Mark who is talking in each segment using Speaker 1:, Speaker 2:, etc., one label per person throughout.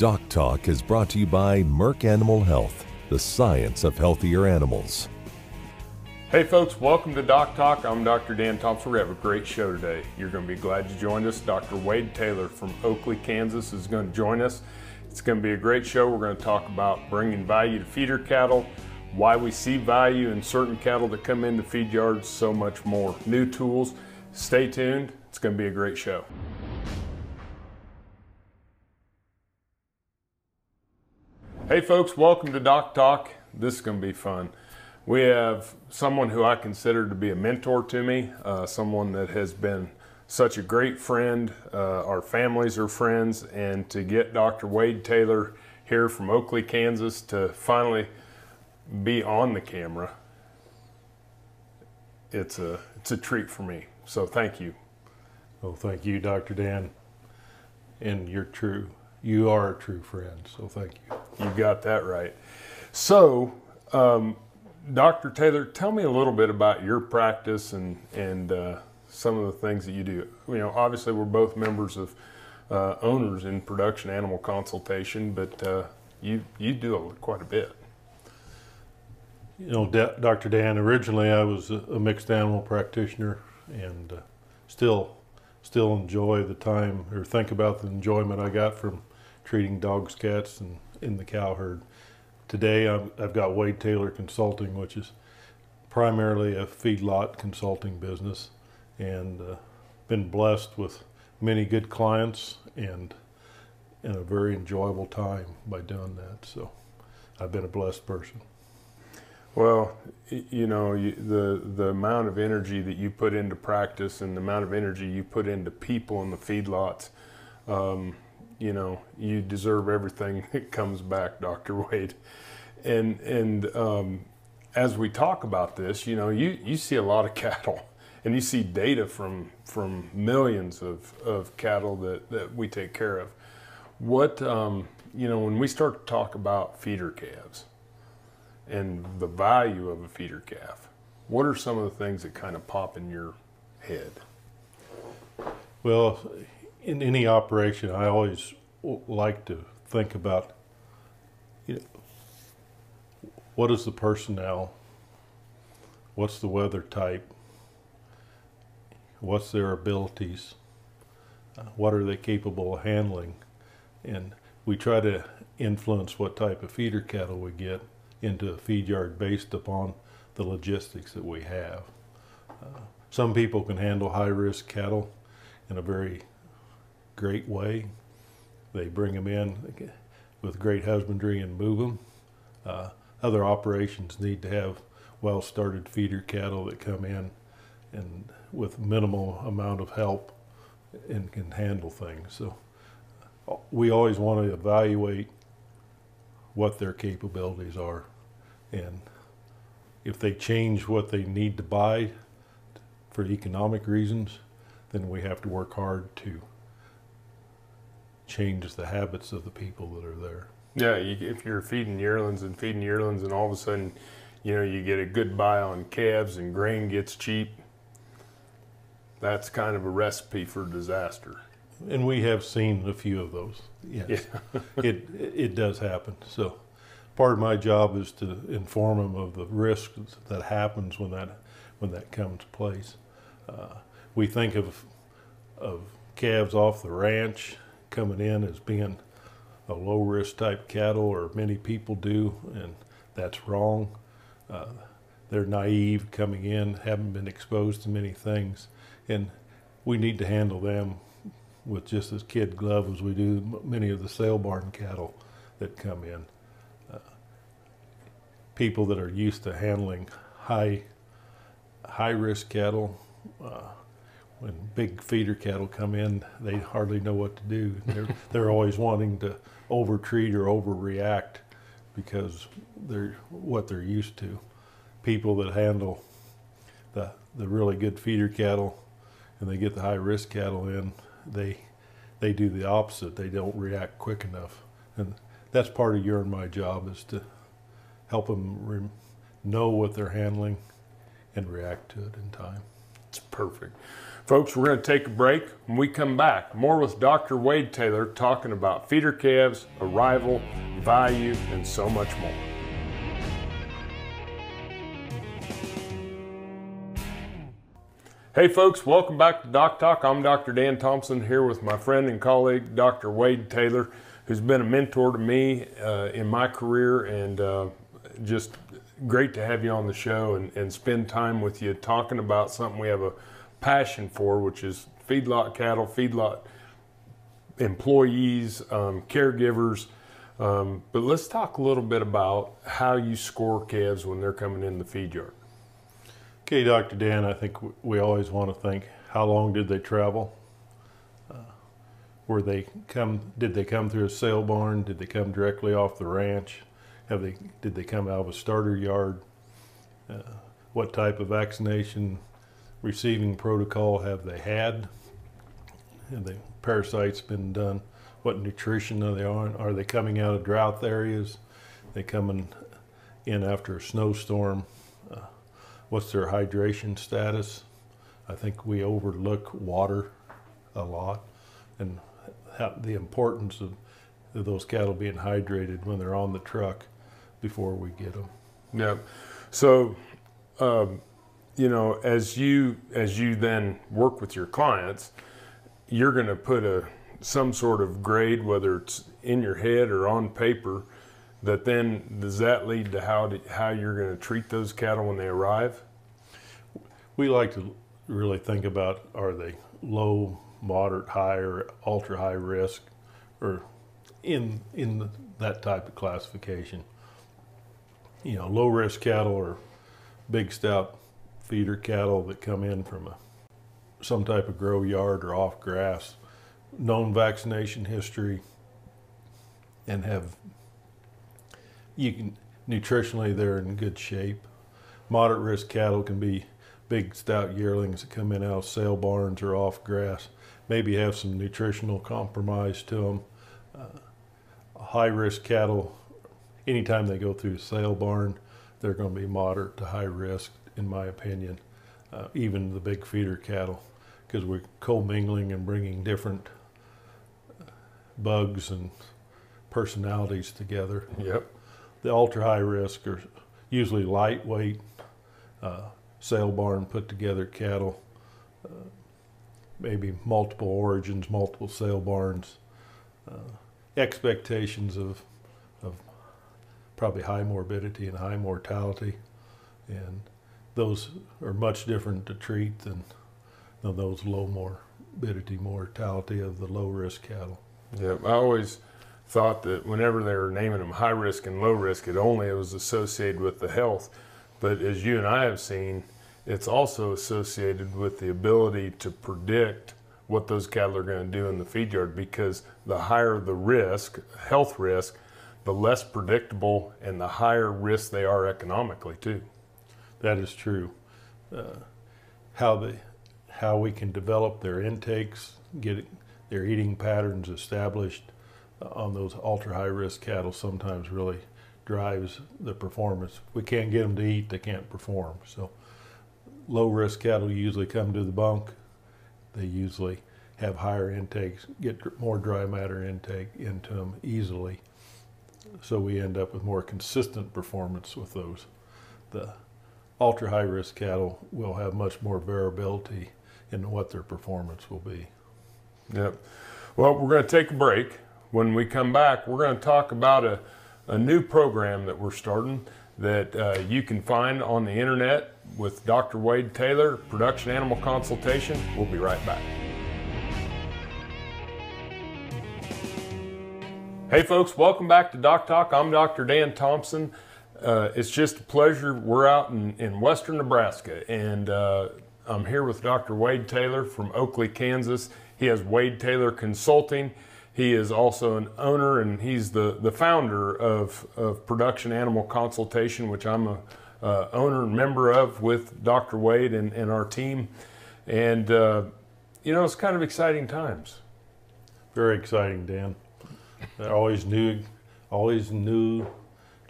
Speaker 1: Doc Talk is brought to you by Merck Animal Health, the science of healthier animals.
Speaker 2: Hey folks, welcome to Doc Talk. I'm Dr. Dan Thomson. We have a great show today. You're going to be glad you joined us. Dr. Wade Taylor from Oakley, Kansas is going to join us. It's going to be a great show. We're going to talk about bringing value to feeder cattle, why we see value in certain cattle that come into feed yards, so much more. New tools. Stay tuned. It's going to be a great show. Hey folks, welcome to Doc Talk. This is going to be fun. We have someone who I consider to be a mentor to me, uh, someone that has been such a great friend. Uh, our families are friends, and to get Dr. Wade Taylor here from Oakley, Kansas, to finally be on the camera, it's a it's a treat for me. So thank you.
Speaker 3: Well, thank you, Dr. Dan. And you're true. You are a true friend. So thank you.
Speaker 2: You got that right. So, um, Dr. Taylor, tell me a little bit about your practice and and uh, some of the things that you do. You know, obviously we're both members of uh, owners in production animal consultation, but uh, you you do quite a bit.
Speaker 3: You know, D- Dr. Dan. Originally, I was a, a mixed animal practitioner, and uh, still still enjoy the time or think about the enjoyment I got from treating dogs, cats, and in the cow herd. Today, I've, I've got Wade Taylor Consulting, which is primarily a feedlot consulting business, and uh, been blessed with many good clients and and a very enjoyable time by doing that. So, I've been a blessed person.
Speaker 2: Well, you know, you, the the amount of energy that you put into practice and the amount of energy you put into people in the feedlots, um, you know, you deserve everything that comes back, Dr. Wade. And and um, as we talk about this, you know, you, you see a lot of cattle and you see data from from millions of, of cattle that, that we take care of. What um, you know, when we start to talk about feeder calves and the value of a feeder calf, what are some of the things that kind of pop in your head?
Speaker 3: Well, in any operation, I always like to think about you know, what is the personnel, what's the weather type, what's their abilities, uh, what are they capable of handling, and we try to influence what type of feeder cattle we get into a feed yard based upon the logistics that we have. Uh, some people can handle high risk cattle in a very great way. They bring them in with great husbandry and move them. Uh, other operations need to have well started feeder cattle that come in and with minimal amount of help and can handle things. So uh, we always want to evaluate what their capabilities are and if they change what they need to buy for economic reasons, then we have to work hard to change the habits of the people that are there.
Speaker 2: Yeah, you, if you're feeding yearlings and feeding yearlings, and all of a sudden, you know, you get a good buy on calves and grain gets cheap, that's kind of a recipe for disaster.
Speaker 3: And we have seen a few of those. Yes, yeah. it it does happen. So, part of my job is to inform them of the risks that happens when that when that comes to place. Uh, we think of of calves off the ranch coming in as being a low risk type cattle, or many people do, and that's wrong. Uh, they're naive coming in, haven't been exposed to many things, and we need to handle them with just as kid glove as we do many of the sale barn cattle that come in. Uh, people that are used to handling high high risk cattle. Uh, when big feeder cattle come in, they hardly know what to do. They're, they're always wanting to overtreat or overreact because they're what they're used to. People that handle the the really good feeder cattle and they get the high risk cattle in, they they do the opposite. They don't react quick enough, and that's part of your and my job is to help them know what they're handling and react to it in time.
Speaker 2: It's perfect. Folks, we're going to take a break. When we come back, more with Dr. Wade Taylor talking about feeder calves, arrival, value, and so much more. Hey folks, welcome back to Doc Talk. I'm Dr. Dan Thomson here with my friend and colleague, Dr. Wade Taylor, who's been a mentor to me uh, in my career and uh, just great to have you on the show and, and spend time with you talking about something we have a passion for, which is feedlot cattle, feedlot employees, um, caregivers. Um, but let's talk a little bit about how you score calves when they're coming in the feed yard.
Speaker 3: Okay, Dr. Dan, I think we always want to think how long did they travel? Uh, were they come? Did they come through a sale barn? Did they come directly off the ranch? Have they? Did they come out of a starter yard? Uh, what type of vaccination receiving protocol have they had? Have the parasites been done? What nutrition are they on? Are they coming out of drought areas? Are they coming in after a snowstorm? Uh, what's their hydration status? I think we overlook water a lot and the importance of, of those cattle being hydrated when they're on the truck before we get them.
Speaker 2: Yeah. So, um, you know, as you as you then work with your clients, you're going to put a some sort of grade, whether it's in your head or on paper, that then does that lead to how to, how you're going to treat those cattle when they arrive?
Speaker 3: We like to really think about are they low, moderate, high, or ultra high risk, or in in that type of classification. You know, low risk cattle or big stout feeder cattle that come in from a, some type of grow yard or off grass, known vaccination history, and have you can nutritionally they're in good shape. Moderate risk cattle can be big stout yearlings that come in out of sale barns or off grass, maybe have some nutritional compromise to them. Uh, high risk cattle, anytime they go through a sale barn, they're going to be moderate to high risk in my opinion, uh, even the big feeder cattle, because we're commingling and bringing different uh, bugs and personalities together.
Speaker 2: Yep.
Speaker 3: The ultra high risk are usually lightweight, uh, sale barn put together cattle, uh, maybe multiple origins, multiple sale barns, uh, expectations of, of probably high morbidity and high mortality. And those are much different to treat than, than those low morbidity mortality of the low risk cattle.
Speaker 2: Yeah, I always thought that whenever they were naming them high risk and low risk, it only was associated with the health. But as you and I have seen, it's also associated with the ability to predict what those cattle are going to do in the feed yard because the higher the risk, health risk, the less predictable and the higher risk they are economically too.
Speaker 3: That is true. Uh, how they, how we can develop their intakes, get their eating patterns established uh, on those ultra high risk cattle sometimes really drives the performance. If we can't get them to eat, they can't perform. So low risk cattle usually come to the bunk. They usually have higher intakes, get more dry matter intake into them easily. So we end up with more consistent performance with those. The ultra high risk cattle will have much more variability in what their performance will be.
Speaker 2: Yep. Well, we're going to take a break. When we come back, we're going to talk about a, a new program that we're starting that uh, you can find on the internet with Dr. Wade Taylor, Production Animal Consultation. We'll be right back. Hey folks, welcome back to Doc Talk. I'm Dr. Dan Thomson. Uh, it's just a pleasure. We're out in, in western Nebraska, and uh, I'm here with Dr. Wade Taylor from Oakley, Kansas. He has Wade Taylor Consulting. He is also an owner, and he's the, the founder of, of Production Animal Consultation, which I'm a uh, owner and member of with Dr. Wade and, and our team. And, uh, you know, it's kind of exciting times.
Speaker 3: Very exciting, Dan. always new, always new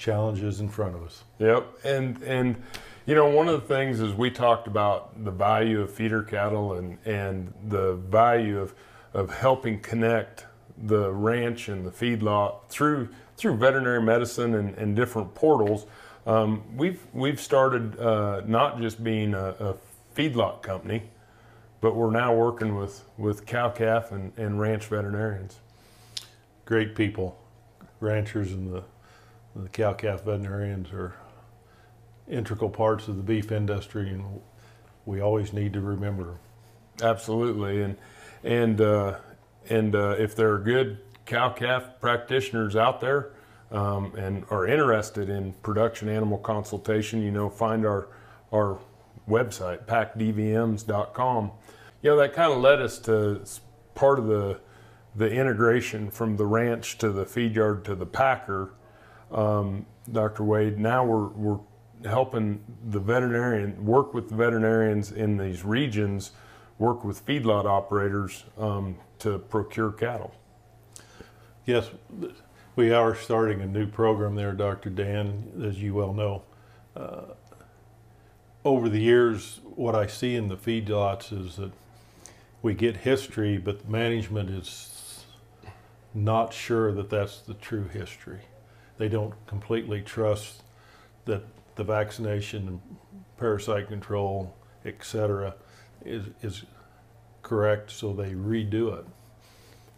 Speaker 3: challenges in front of us.
Speaker 2: Yep, and and You know, one of the things is we talked about the value of feeder cattle and, and the value of, of helping connect the ranch and the feedlot through through veterinary medicine and, and different portals. Um, we've we've started uh, not just being a, a, feedlot company, but we're now working with with cow calf and, and ranch veterinarians.
Speaker 3: Great people, ranchers and the the cow calf veterinarians are integral parts of the beef industry, and we always need to remember.
Speaker 2: Absolutely, and and uh, and uh, if there are good cow calf practitioners out there um, and are interested in production animal consultation, you know, find our our website packdvms.com. You know, that kind of led us to part of the the integration from the ranch to the feed yard to the packer. Um, Dr. Wade, now we're we're helping the veterinarian work with the veterinarians in these regions, work with feedlot operators um, to procure cattle.
Speaker 3: Yes, we are starting a new program there, Dr. Dan, as you well know. Uh, over the years, what I see in the feedlots is that we get history, but management is not sure that that's the true history. They don't completely trust that the vaccination parasite control, etc., is, is correct, so they redo it.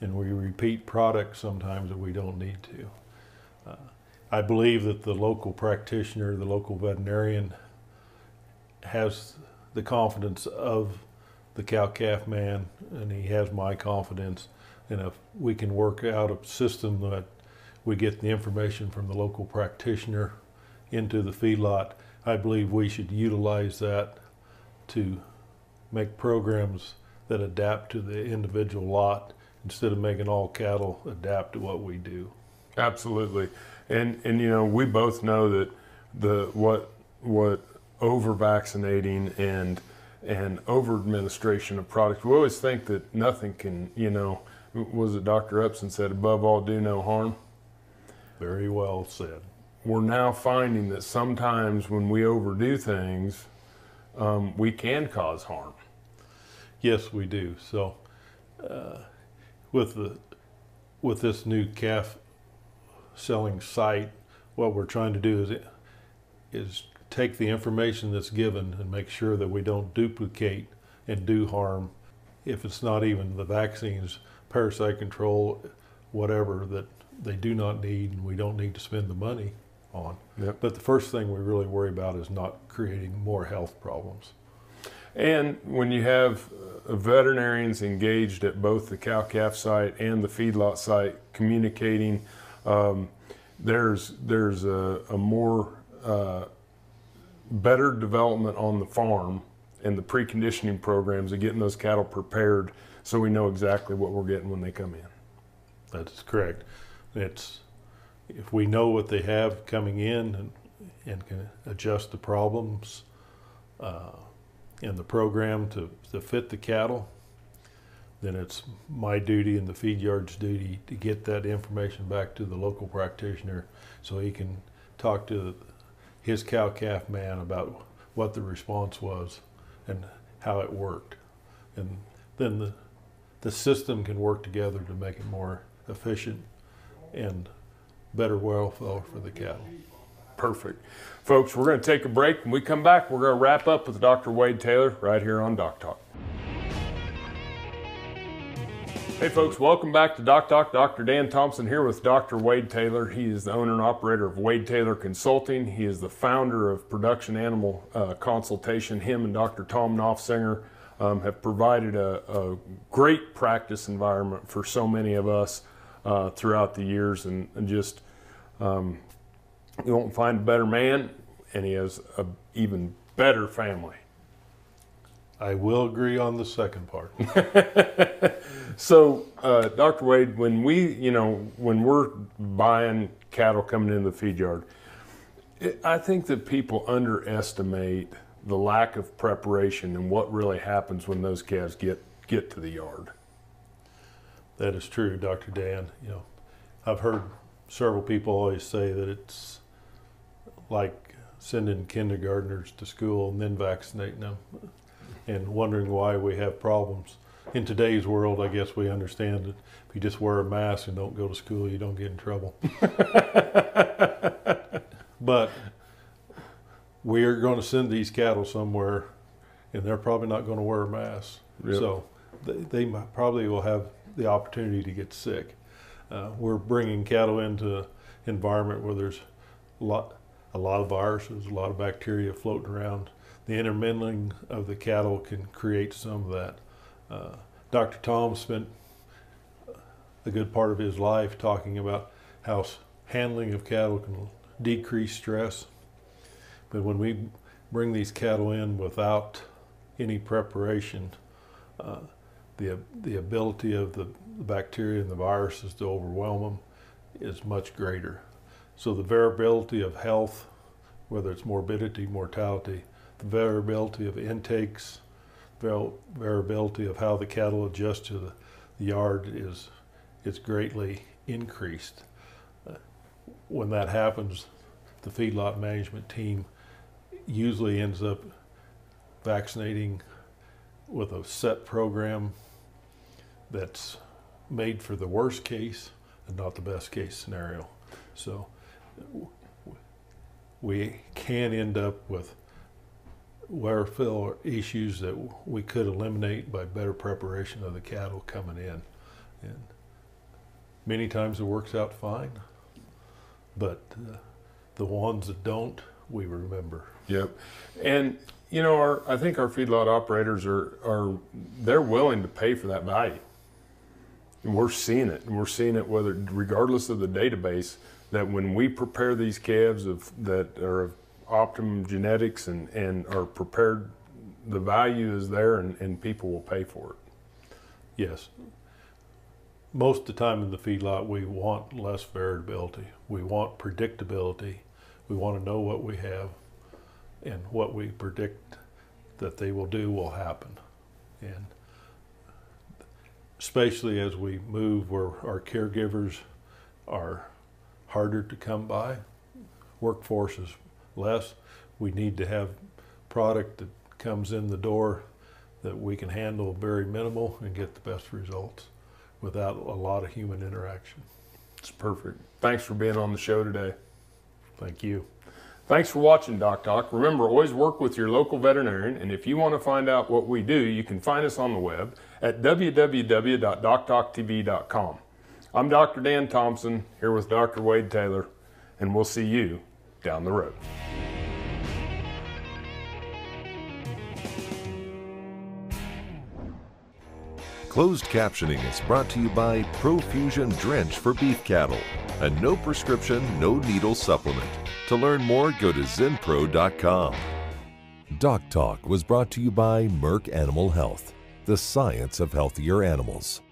Speaker 3: And we repeat products sometimes that we don't need to. Uh, I believe that the local practitioner, the local veterinarian, has the confidence of the cow calf man, and he has my confidence. And if we can work out a system that we get the information from the local practitioner into the feedlot, I believe we should utilize that to make programs that adapt to the individual lot instead of making all cattle adapt to what we do.
Speaker 2: Absolutely. And and you know, we both know that the what what over vaccinating and and over administration of products. We always think that nothing can, you know, was it Dr. Upson said, above all, do no harm?
Speaker 3: Very well said.
Speaker 2: We're now finding that sometimes when we overdo things, um, we can cause harm.
Speaker 3: Yes, we do. So, uh, with the with this new calf selling site, what we're trying to do is is take the information that's given and make sure that we don't duplicate and do harm. If it's not even the vaccines, parasite control, whatever that they do not need and we don't need to spend the money on. Yep. But the first thing we really worry about is not creating more health problems.
Speaker 2: And when you have uh, veterinarians engaged at both the cow calf site and the feedlot site communicating, um, there's there's a, a more uh, better development on the farm and the preconditioning programs of getting those cattle prepared so we know exactly what we're getting when they come in.
Speaker 3: That's correct. It's if we know what they have coming in and, and can adjust the problems. Uh, in the program to, to fit the cattle, then it's my duty and the feed yard's duty to get that information back to the local practitioner so he can talk to his cow calf man about what the response was and how it worked. And then the, the system can work together to make it more efficient and better welfare for the cattle.
Speaker 2: Perfect. Folks, we're going to take a break. When we come back, we're going to wrap up with Dr. Wade Taylor right here on Doc Talk. Hey folks, welcome back to Doc Talk. Dr. Dan Thomson here with Dr. Wade Taylor. He is the owner and operator of Wade Taylor Consulting. He is the founder of Production Animal uh, Consultation. Him and Dr. Tom Noffsinger um, have provided a, a, great practice environment for so many of us uh, throughout the years and, and just um, you won't find a better man, and he has a even better family.
Speaker 3: I will agree on the second part.
Speaker 2: so, uh, Dr. Wade, when we, you know, when we're buying cattle coming into the feed yard, it, I think that people underestimate the lack of preparation and what really happens when those calves get get to the yard.
Speaker 3: That is true, Dr. Dan. You know, I've heard several people always say that it's like sending kindergartners to school and then vaccinating them and wondering why we have problems. In today's world, I guess we understand that if you just wear a mask and don't go to school, you don't get in trouble. but we are going to send these cattle somewhere, and they're probably not going to wear a mask. Yep. So they, they, probably will have the opportunity to get sick. Uh, we're bringing cattle into an environment where there's a lot, a lot of viruses, a lot of bacteria floating around. The intermingling of the cattle can create some of that. Uh, Dr. Tom spent a good part of his life talking about how handling of cattle can decrease stress. But when we bring these cattle in without any preparation, uh, the, the ability of the bacteria and the viruses to overwhelm them is much greater. So the variability of health, whether it's morbidity, mortality, the variability of intakes, variability of how the cattle adjust to the, the yard is, is greatly increased. When that happens, the feedlot management team usually ends up vaccinating with a set program that's made for the worst case and not the best case scenario. So we can end up with fill issues that we could eliminate by better preparation of the cattle coming in. And many times it works out fine, but uh, the ones that don't, we remember.
Speaker 2: Yep. And you know, our, I think our feedlot operators are, are they're willing to pay for that value. We're seeing it. We're seeing it whether regardless of the database that when we prepare these calves of that are of optimum genetics and, and are prepared, the value is there and, and people will pay for it.
Speaker 3: Yes. Most of the time in the feedlot, we want less variability. We want predictability. We want to know what we have and what we predict that they will do will happen. And especially as we move where our caregivers are harder to come by, workforce is less. We need to have product that comes in the door that we can handle very minimal and get the best results without a lot of human interaction.
Speaker 2: It's perfect. Thanks for being on the show today.
Speaker 3: Thank you.
Speaker 2: Thanks for watching Doc Talk. Remember, always work with your local veterinarian, and if you want to find out what we do, you can find us on the web at www.doctalktv.com. I'm Dr. Dan Thomson, here with Dr. Wade Taylor, and we'll see you down the road.
Speaker 1: Closed captioning is brought to you by Profusion Drench for beef cattle, a no prescription, no needle supplement. To learn more, go to zinpro.com. Doc Talk was brought to you by Merck Animal Health, the science of healthier animals.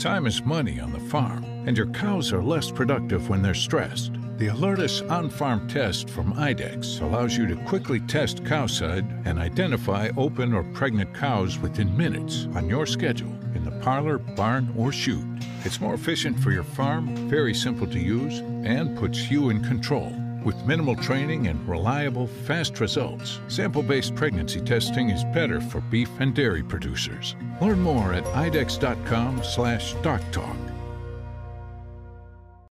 Speaker 4: Time is money on the farm, and your cows are less productive when they're stressed. The Alertys on farm test from IDEXX allows you to quickly test cowside and identify open or pregnant cows within minutes on your schedule in the parlor, barn, or chute. It's more efficient for your farm, very simple to use, and puts you in control. With minimal training and reliable, fast results, sample based pregnancy testing is better for beef and dairy producers. Learn more at idexx.com slash doctalk.